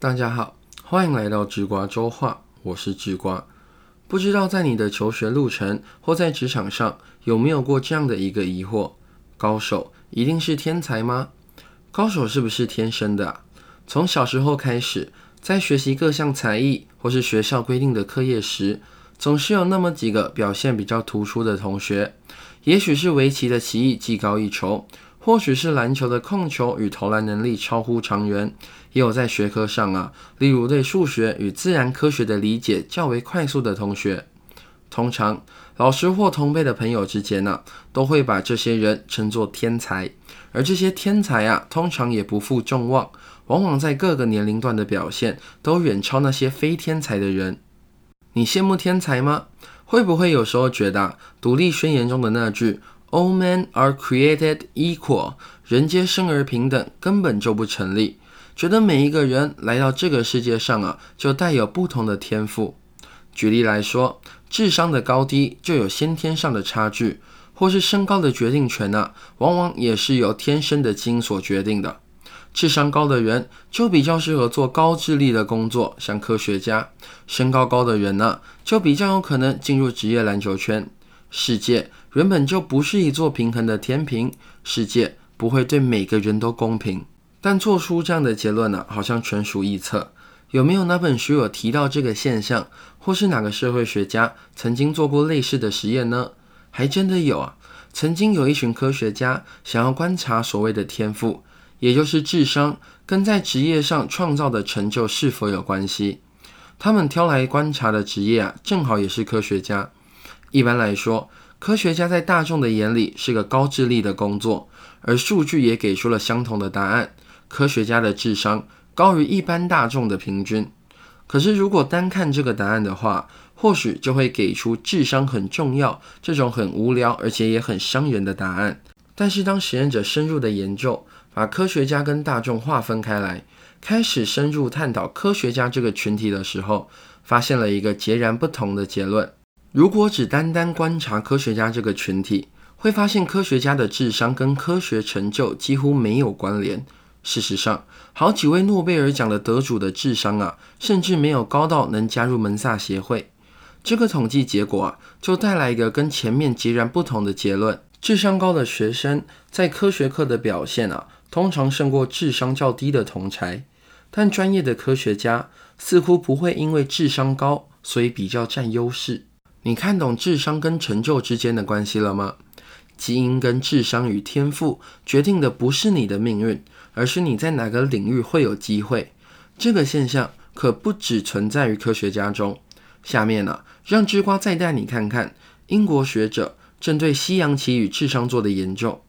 大家好，欢迎来到智瓜周话，我是智瓜。不知道在你的求学路程或在职场上有没有过这样的一个疑惑：高手一定是天才吗？高手是不是天生的？从小时候开始，在学习各项才艺或是学校规定的课业时，总是有那么几个表现比较突出的同学。也许是围棋的棋艺技高一筹。或许是篮球的控球与投篮能力超乎常人，也有在学科上啊，例如对数学与自然科学的理解较为快速的同学。通常，老师或同辈的朋友之间呢，都会把这些人称作天才。而这些天才啊，通常也不负众望，往往在各个年龄段的表现都远超那些非天才的人。你羡慕天才吗？会不会有时候觉得《独立宣言》中的那句？All men are created equal，人皆生而平等，根本就不成立。觉得每一个人来到这个世界上啊，就带有不同的天赋。举例来说，智商的高低就有先天上的差距，或是身高的决定权呢，往往也是由天生的基因所决定的。智商高的人就比较适合做高智力的工作，像科学家；身高高的人呢，就比较有可能进入职业篮球圈。世界原本就不是一座平衡的天平，世界不会对每个人都公平。但做出这样的结论呢，好像纯属臆测。有没有哪本书有提到这个现象，或是哪个社会学家曾经做过类似的实验呢？还真的有啊！曾经有一群科学家想要观察所谓的天赋，也就是智商跟在职业上创造的成就是否有关系。他们挑来观察的职业啊，正好也是科学家。一般来说，科学家在大众的眼里是个高智力的工作，而数据也给出了相同的答案：科学家的智商高于一般大众的平均。可是，如果单看这个答案的话，或许就会给出智商很重要这种很无聊而且也很伤人的答案。但是，当实验者深入的研究，把科学家跟大众划分开来，开始深入探讨科学家这个群体的时候，发现了一个截然不同的结论。如果只单单观察科学家这个群体，会发现科学家的智商跟科学成就几乎没有关联。事实上，好几位诺贝尔奖的得主的智商啊，甚至没有高到能加入门萨协会。这个统计结果啊，就带来一个跟前面截然不同的结论：智商高的学生在科学课的表现啊，通常胜过智商较低的同才。但专业的科学家似乎不会因为智商高，所以比较占优势。你看懂智商跟成就之间的关系了吗？基因跟智商与天赋决定的不是你的命运，而是你在哪个领域会有机会。这个现象可不只存在于科学家中。下面呢，让之瓜再带你看看英国学者针对西洋棋与智商做的研究。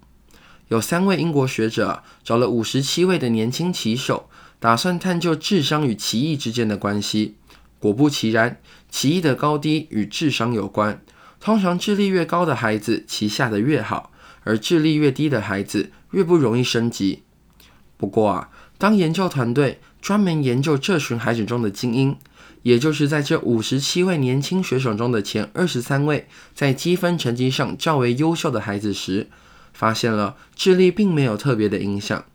有三位英国学者找了五十七位的年轻棋手，打算探究智商与棋艺之间的关系。果不其然，棋艺的高低与智商有关。通常智力越高的孩子，棋下的越好；而智力越低的孩子，越不容易升级。不过啊，当研究团队专门研究这群孩子中的精英，也就是在这五十七位年轻选手中的前二十三位，在积分成绩上较为优秀的孩子时，发现了智力并没有特别的影响。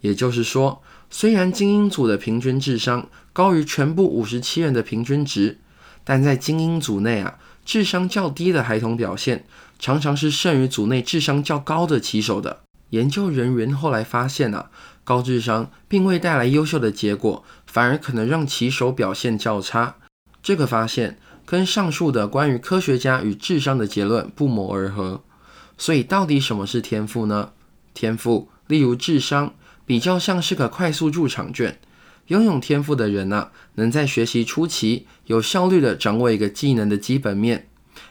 也就是说，虽然精英组的平均智商，高于全部五十七人的平均值，但在精英组内啊，智商较低的孩童表现常常是胜于组内智商较高的棋手的。研究人员后来发现啊，高智商并未带来优秀的结果，反而可能让棋手表现较差。这个发现跟上述的关于科学家与智商的结论不谋而合。所以，到底什么是天赋呢？天赋，例如智商，比较像是个快速入场券。拥有天赋的人呢，能在学习初期有效率地掌握一个技能的基本面，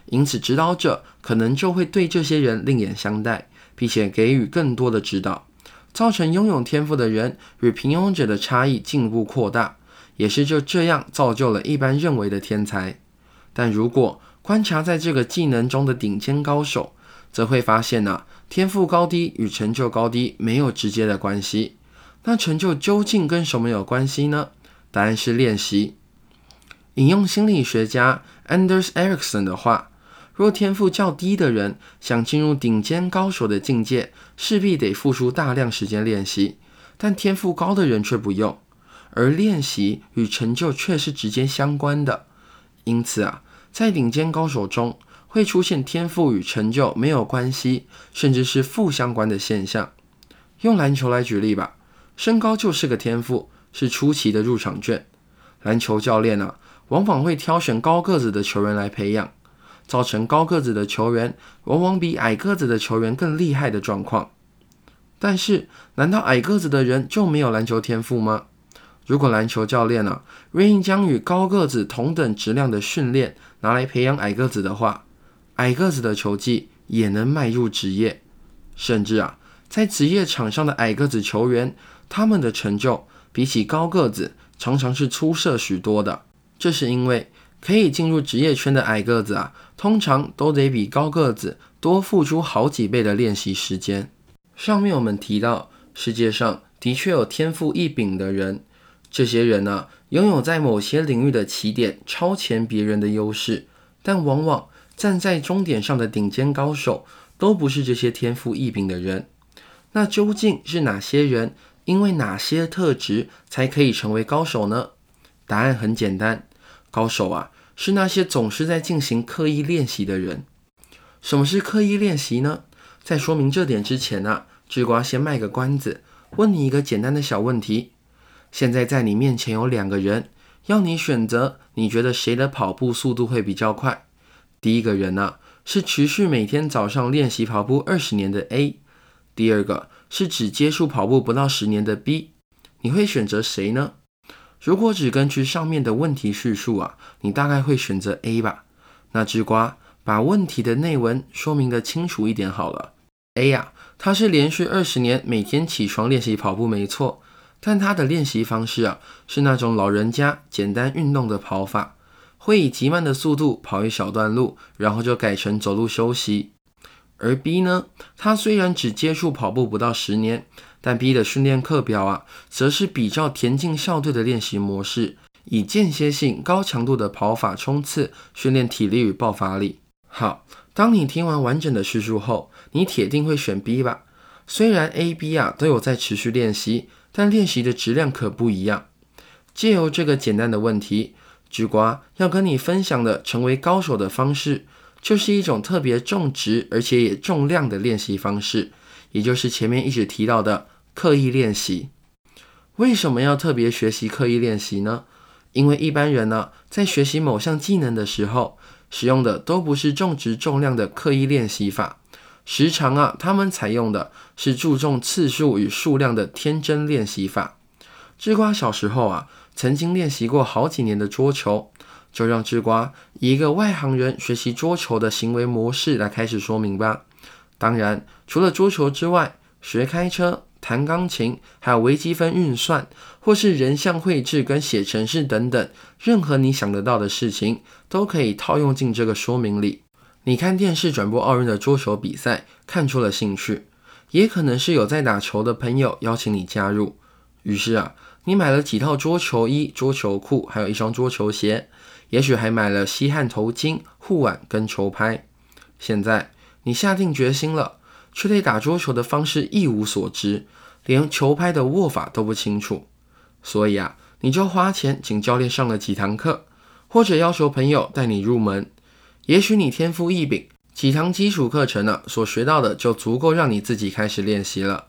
因此指导者可能就会对这些人另眼相待，并且给予更多的指导，造成拥有天赋的人与平庸者的差异进一步扩大，也是就这样造就了一般认为的天才。但如果观察在这个技能中的顶尖高手，则会发现呢，天赋高低与成就高低没有直接的关系。那成就究竟跟什么有关系呢？答案是练习。引用心理学家 Anders Ericsson 的话：“若天赋较低的人想进入顶尖高手的境界，势必得付出大量时间练习；但天赋高的人却不用。而练习与成就却是直接相关的。因此啊，在顶尖高手中会出现天赋与成就没有关系，甚至是负相关的现象。用篮球来举例吧，身高就是个天赋，是出奇的入场券。篮球教练啊，往往会挑选高个子的球员来培养，造成高个子的球员往往比矮个子的球员更厉害的状况。但是，难道矮个子的人就没有篮球天赋吗？如果篮球教练啊愿意将与高个子同等质量的训练拿来培养矮个子的话，矮个子的球技也能迈入职业，甚至啊，在职业场上的矮个子球员，他们的成就比起高个子常常是出色许多的。这是因为可以进入职业圈的矮个子啊，通常都得比高个子多付出好几倍的练习时间。上面我们提到，世界上的确有天赋异禀的人，这些人呢，拥有在某些领域的起点超前别人的优势，但往往站在终点上的顶尖高手都不是这些天赋异禀的人。那究竟是哪些人，因为哪些特质才可以成为高手呢？答案很简单，高手啊，是那些总是在进行刻意练习的人。什么是刻意练习呢？在说明这点之前呢，智瓜先卖个关子，问你一个简单的小问题：现在在你面前有两个人，要你选择，你觉得谁的跑步速度会比较快？第一个人呢，是持续每天早上练习跑步二十年的 A；第二个是只接触跑步不到十年的 B。你会选择谁呢？如果只根据上面的问题叙述啊，你大概会选择 A 吧？那智瓜。把问题的内文说明的清楚一点好了。A 呀，他是连续二十年每天起床练习跑步，没错。但他的练习方式啊，是那种老人家简单运动的跑法，会以极慢的速度跑一小段路，然后就改成走路休息。而 B 呢，他虽然只接触跑步不到十年，但 B 的训练课表啊，则是比较田径校队的练习模式，以间歇性高强度的跑法冲刺，训练体力与爆发力。好，当你听完完整的叙述后，你铁定会选 B 吧？虽然 A、B 啊都有在持续练习，但练习的质量可不一样。借由这个简单的问题，菊瓜要跟你分享的成为高手的方式，就是一种特别重质而且也重量的练习方式，也就是前面一直提到的刻意练习。为什么要特别学习刻意练习呢？因为一般人呢，在学习某项技能的时候，使用的都不是重质重量的刻意练习法，时常啊，他们采用的是注重次数与数量的天真练习法。智瓜小时候啊，曾经练习过好几年的桌球，就让智瓜以一个外行人学习桌球的行为模式来开始说明吧。当然，除了桌球之外，学开车。弹钢琴，还有微积分运算，或是人像绘制跟写程式等等，任何你想得到的事情，都可以套用进这个说明里。你看电视转播奥运的桌球比赛，看出了兴趣，也可能是有在打球的朋友邀请你加入，于是啊，你买了几套桌球衣、桌球裤，还有一双桌球鞋，也许还买了吸汗头巾、护腕跟球拍。现在你下定决心了。却对打桌球的方式一无所知，连球拍的握法都不清楚，所以啊，你就花钱请教练上了几堂课，或者要求朋友带你入门。也许你天赋异禀，几堂基础课程呢，所学到的就足够让你自己开始练习了。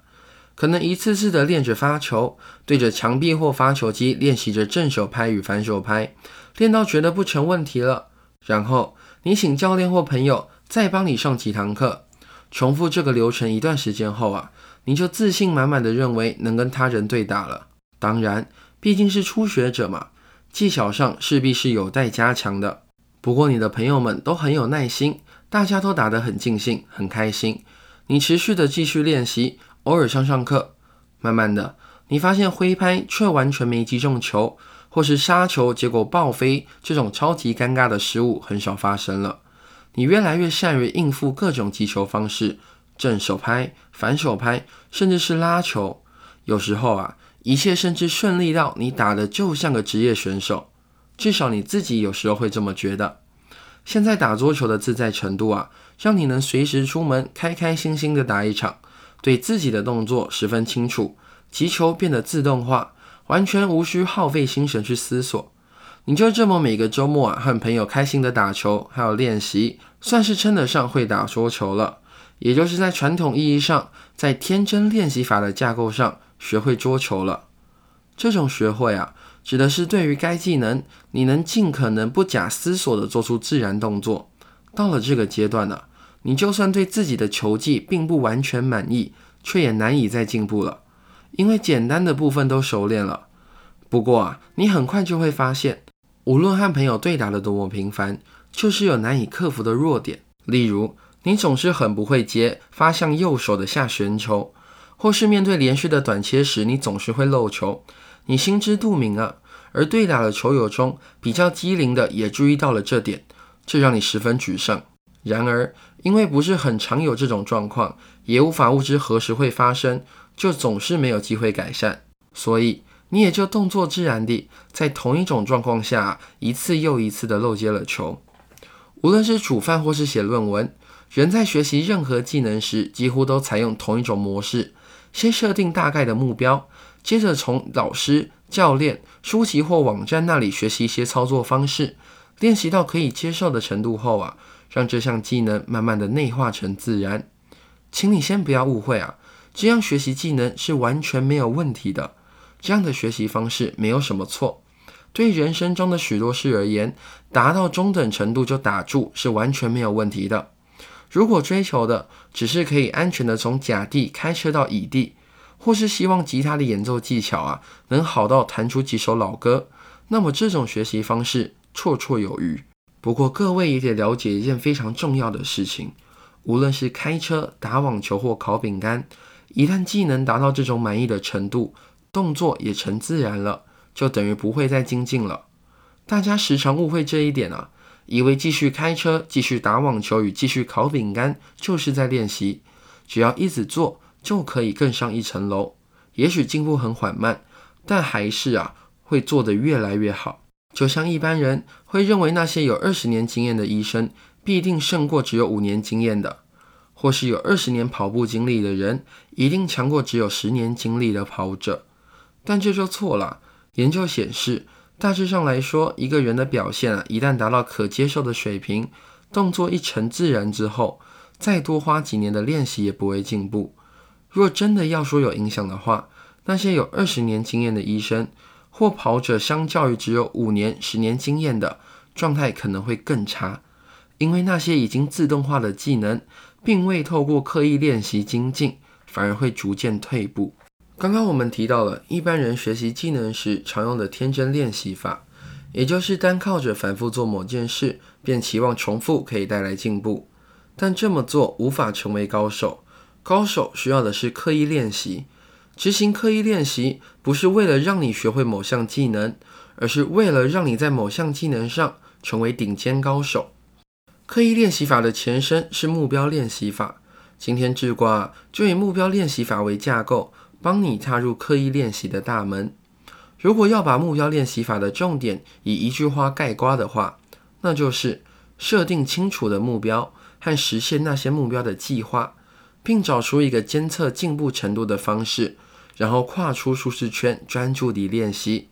可能一次次的练着发球，对着墙壁或发球机练习着正手拍与反手拍，练到觉得不成问题了，然后你请教练或朋友再帮你上几堂课。重复这个流程一段时间后啊，你就自信满满的认为能跟他人对打了。当然，毕竟是初学者嘛，技巧上势必是有待加强的。不过你的朋友们都很有耐心，大家都打得很尽兴，很开心。你持续的继续练习，偶尔上上课。慢慢的，你发现挥拍却完全没击中球，或是杀球结果爆飞这种超级尴尬的失误很少发生了。你越来越善于应付各种击球方式，正手拍、反手拍，甚至是拉球。有时候啊，一切甚至顺利到你打的就像个职业选手，至少你自己有时候会这么觉得。现在打桌球的自在程度啊，让你能随时出门，开开心心的打一场，对自己的动作十分清楚，击球变得自动化，完全无需耗费心神去思索。你就这么每个周末啊，和朋友开心的打球，还有练习，算是称得上会打桌球了。也就是在传统意义上，在天真练习法的架构上学会桌球了。这种学会啊，指的是对于该技能，你能尽可能不假思索的做出自然动作。到了这个阶段呢，你就算对自己的球技并不完全满意，却也难以再进步了，因为简单的部分都熟练了。不过啊，你很快就会发现。无论和朋友对打的多么频繁，就是有难以克服的弱点。例如，你总是很不会接发向右手的下旋球，或是面对连续的短切时，你总是会漏球。你心知肚明啊，而对打的球友中比较机灵的也注意到了这点，这让你十分沮丧。然而，因为不是很常有这种状况，也无法预知何时会发生，就总是没有机会改善，所以。你也就动作自然地在同一种状况下一次又一次地漏接了球。无论是煮饭或是写论文，人在学习任何技能时，几乎都采用同一种模式：先设定大概的目标，接着从老师、教练、书籍或网站那里学习一些操作方式，练习到可以接受的程度后啊，让这项技能慢慢的内化成自然。请你先不要误会啊，这样学习技能是完全没有问题的。这样的学习方式没有什么错，对人生中的许多事而言，达到中等程度就打住是完全没有问题的。如果追求的只是可以安全的从甲地开车到乙地，或是希望吉他的演奏技巧啊能好到弹出几首老歌，那么这种学习方式绰绰有余。不过各位也得了解一件非常重要的事情：无论是开车、打网球或烤饼干，一旦技能达到这种满意的程度，动作也成自然了，就等于不会再精进了。大家时常误会这一点啊，以为继续开车、继续打网球与继续烤饼干就是在练习，只要一直做就可以更上一层楼。也许进步很缓慢，但还是啊会做得越来越好。就像一般人会认为那些有二十年经验的医生必定胜过只有五年经验的，或是有二十年跑步经历的人一定强过只有十年经历的跑者。但这就错了。研究显示，大致上来说，一个人的表现啊，一旦达到可接受的水平，动作一成自然之后，再多花几年的练习也不会进步。若真的要说有影响的话，那些有二十年经验的医生或跑者，相较于只有五年、十年经验的，状态可能会更差，因为那些已经自动化的技能，并未透过刻意练习精进，反而会逐渐退步。刚刚我们提到了一般人学习技能时常用的天真练习法，也就是单靠着反复做某件事，便期望重复可以带来进步。但这么做无法成为高手，高手需要的是刻意练习。执行刻意练习不是为了让你学会某项技能，而是为了让你在某项技能上成为顶尖高手。刻意练习法的前身是目标练习法。今天智瓜就以目标练习法为架构。帮你踏入刻意练习的大门。如果要把目标练习法的重点以一句话概括的话，那就是设定清楚的目标和实现那些目标的计划，并找出一个监测进步程度的方式，然后跨出舒适圈，专注地练习。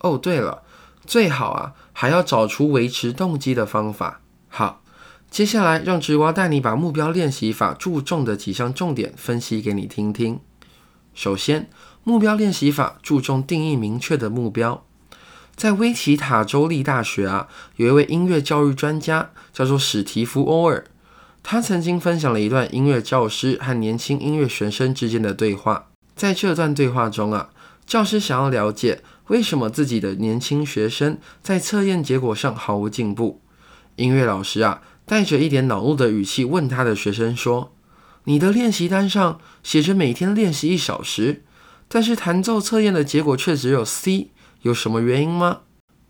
哦，对了，最好啊还要找出维持动机的方法。好，接下来让直瓜带你把目标练习法注重的几项重点分析给你听听。首先，目标练习法注重定义明确的目标。在威奇塔州立大学啊，有一位音乐教育专家叫做史蒂夫·欧尔，他曾经分享了一段音乐教师和年轻音乐学生之间的对话。在这段对话中啊，教师想要了解为什么自己的年轻学生在测验结果上毫无进步。音乐老师啊，带着一点恼怒的语气问他的学生说。你的练习单上写着每天练习一小时，但是弹奏测验的结果却只有 C，有什么原因吗？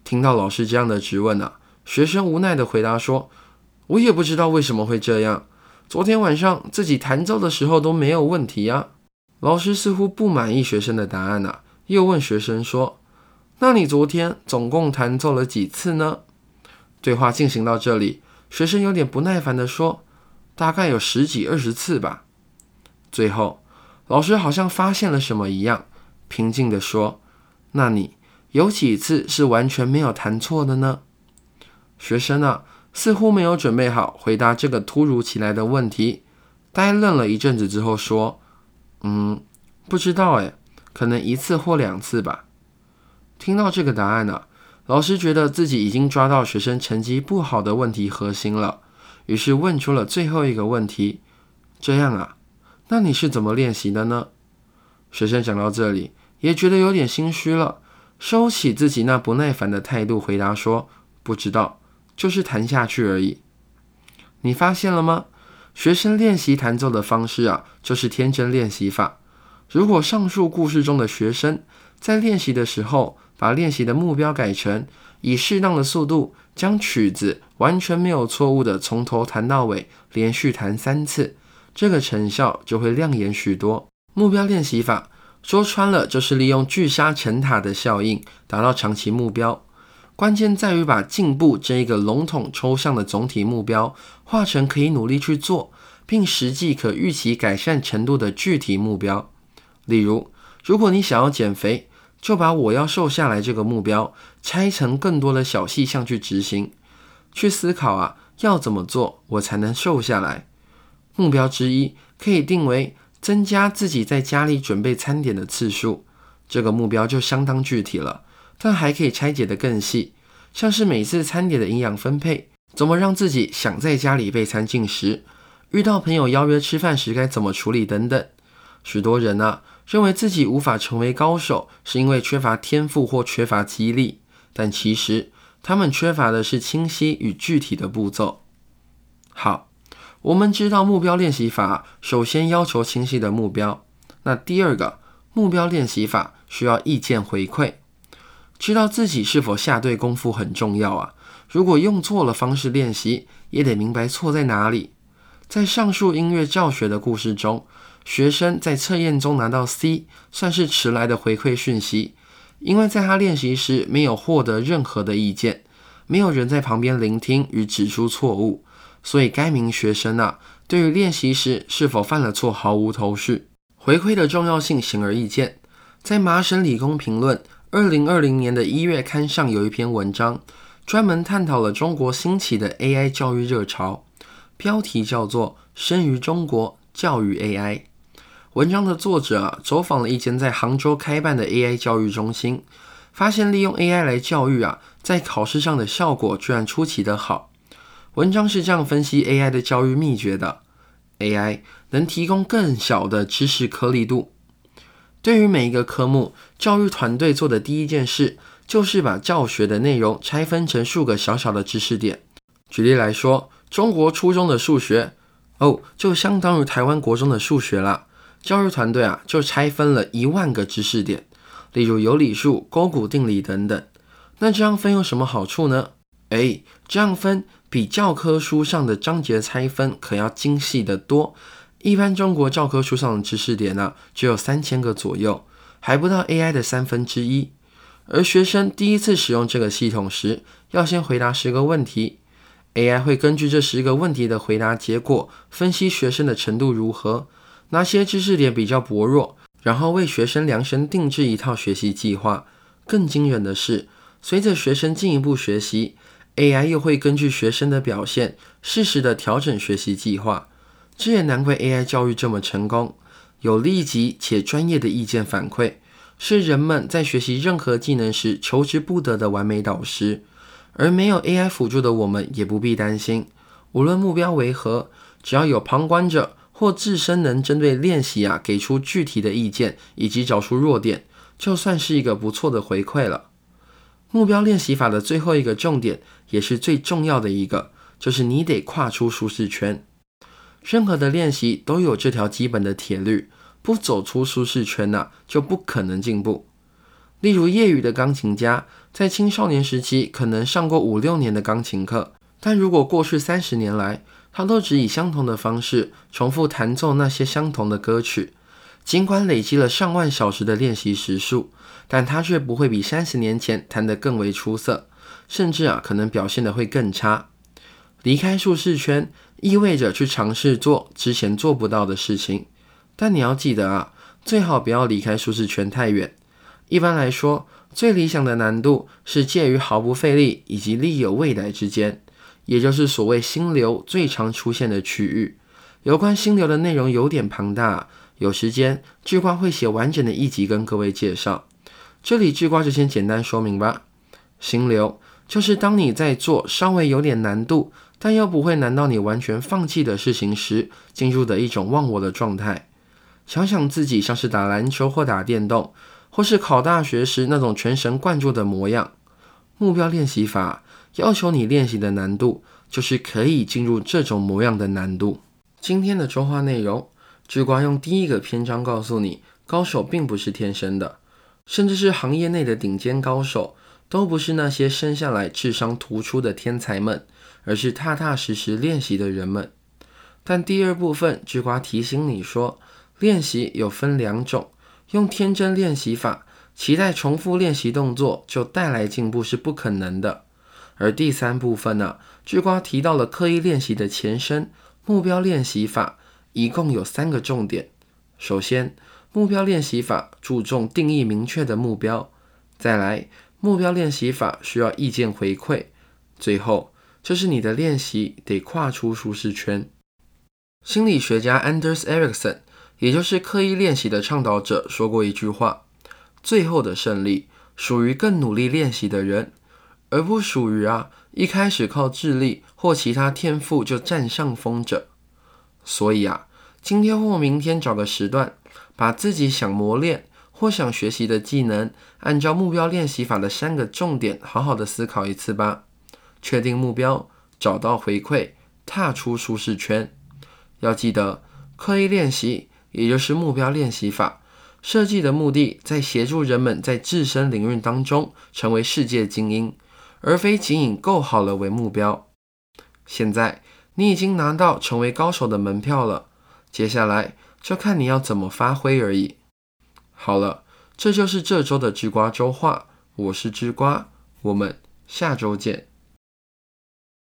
听到老师这样的质问啊，学生无奈的回答说：“我也不知道为什么会这样。昨天晚上自己弹奏的时候都没有问题啊。”老师似乎不满意学生的答案啊，又问学生说：“那你昨天总共弹奏了几次呢？”对话进行到这里，学生有点不耐烦的说。大概有十几二十次吧。最后，老师好像发现了什么一样，平静地说：“那你有几次是完全没有弹错的呢？学生啊，似乎没有准备好回答这个突如其来的问题，呆愣了一阵子之后说：“嗯，不知道哎，可能一次或两次吧。”听到这个答案呢，老师觉得自己已经抓到学生成绩不好的问题核心了，于是问出了最后一个问题：“这样啊，那你是怎么练习的呢？”学生讲到这里也觉得有点心虚了，收起自己那不耐烦的态度，回答说：“不知道。”就是弹下去而已。你发现了吗？学生练习弹奏的方式啊，就是天真练习法。如果上述故事中的学生在练习的时候，把练习的目标改成以适当的速度将曲子完全没有错误的从头弹到尾，连续弹三次，这个成效就会亮眼许多。目标练习法说穿了，就是利用聚沙成塔的效应，达到长期目标。关键在于把进步这一个笼统抽象的总体目标，化成可以努力去做，并实际可预期改善程度的具体目标。例如，如果你想要减肥，就把我要瘦下来这个目标拆成更多的小细项去执行，去思考啊，要怎么做我才能瘦下来？目标之一可以定为增加自己在家里准备餐点的次数，这个目标就相当具体了。但还可以拆解得更细，像是每次餐点的营养分配，怎么让自己想在家里备餐进食，遇到朋友邀约吃饭时该怎么处理等等。许多人啊，认为自己无法成为高手，是因为缺乏天赋或缺乏激励，但其实他们缺乏的是清晰与具体的步骤。好，我们知道目标练习法首先要求清晰的目标，那第二个目标练习法需要意见回馈。知道自己是否下对功夫很重要啊！如果用错了方式练习，也得明白错在哪里。在上述音乐教学的故事中，学生在测验中拿到 C，算是迟来的回馈讯息，因为在他练习时没有获得任何的意见，没有人在旁边聆听与指出错误，所以该名学生啊，对于练习时是否犯了错毫无头绪。回馈的重要性显而易见，在麻省理工评论。二零二零年的一月刊上有一篇文章，专门探讨了中国兴起的 AI 教育热潮，标题叫做《生于中国教育 AI》。文章的作者啊，走访了一间在杭州开办的 AI 教育中心，发现利用 AI 来教育啊，在考试上的效果居然出奇的好。文章是这样分析 AI 的教育秘诀的：AI 能提供更小的知识颗粒度。对于每一个科目，教育团队做的第一件事就是把教学的内容拆分成数个小小的知识点。举例来说，中国初中的数学，哦，就相当于台湾国中的数学啦。教育团队啊，就拆分了一万个知识点，例如有理数、勾股定理等等。那这样分有什么好处呢？哎，这样分比教科书上的章节拆分可要精细得多。一般中国教科书上的知识点呢，只有三千个左右，还不到 AI 的三分之一。而学生第一次使用这个系统时，要先回答十个问题，AI 会根据这十个问题的回答结果，分析学生的程度如何，哪些知识点比较薄弱，然后为学生量身定制一套学习计划。更惊人的是，随着学生进一步学习，AI 又会根据学生的表现，适时的调整学习计划。这也难怪 AI 教育这么成功，有立即且专业的意见反馈，是人们在学习任何技能时求之不得的完美导师。而没有 AI 辅助的我们也不必担心，无论目标为何，只要有旁观者或自身能针对练习啊给出具体的意见以及找出弱点，就算是一个不错的回馈了。目标练习法的最后一个重点，也是最重要的一个，就是你得跨出舒适圈。任何的练习都有这条基本的铁律，不走出舒适圈呐，就不可能进步。例如，业余的钢琴家在青少年时期可能上过五六年的钢琴课，但如果过去三十年来他都只以相同的方式重复弹奏那些相同的歌曲，尽管累积了上万小时的练习时数，但他却不会比三十年前弹得更为出色，甚至啊，可能表现得会更差。离开舒适圈意味着去尝试做之前做不到的事情，但你要记得啊，最好不要离开舒适圈太远。一般来说，最理想的难度是介于毫不费力以及力有未逮之间，也就是所谓心流最常出现的区域。有关心流的内容有点庞大，有时间智瓜会写完整的一集跟各位介绍。这里智瓜就先简单说明吧。心流就是当你在做稍微有点难度，但又不会难到你完全放弃的事情时，进入的一种忘我的状态。想想自己像是打篮球或打电动，或是考大学时那种全神贯注的模样。目标练习法要求你练习的难度，就是可以进入这种模样的难度。今天的周话内容，智瓜用第一个篇章告诉你，高手并不是天生的，甚至是行业内的顶尖高手，都不是那些生下来智商突出的天才们。而是踏踏实实练习的人们。但第二部分，智瓜提醒你说，练习有分两种，用天真练习法，期待重复练习动作就带来进步是不可能的。而第三部分呢，智瓜提到了刻意练习的前身——目标练习法，一共有三个重点。首先，目标练习法注重定义明确的目标；再来，目标练习法需要意见回馈；最后。就是你的练习得跨出舒适圈。心理学家 Anders Ericsson，也就是刻意练习的倡导者，说过一句话：“最后的胜利属于更努力练习的人，而不属于啊一开始靠智力或其他天赋就占上风者。”所以啊，今天或明天找个时段，把自己想磨练或想学习的技能，按照目标练习法的三个重点，好好的思考一次吧。确定目标，找到回馈，踏出舒适圈。要记得，刻意练习，也就是目标练习法设计的目的，在协助人们在自身领域当中成为世界精英，而非仅以够好了为目标。现在你已经拿到成为高手的门票了，接下来就看你要怎么发挥而已。好了，这就是这周的智瓜周话，我是智瓜，我们下周见。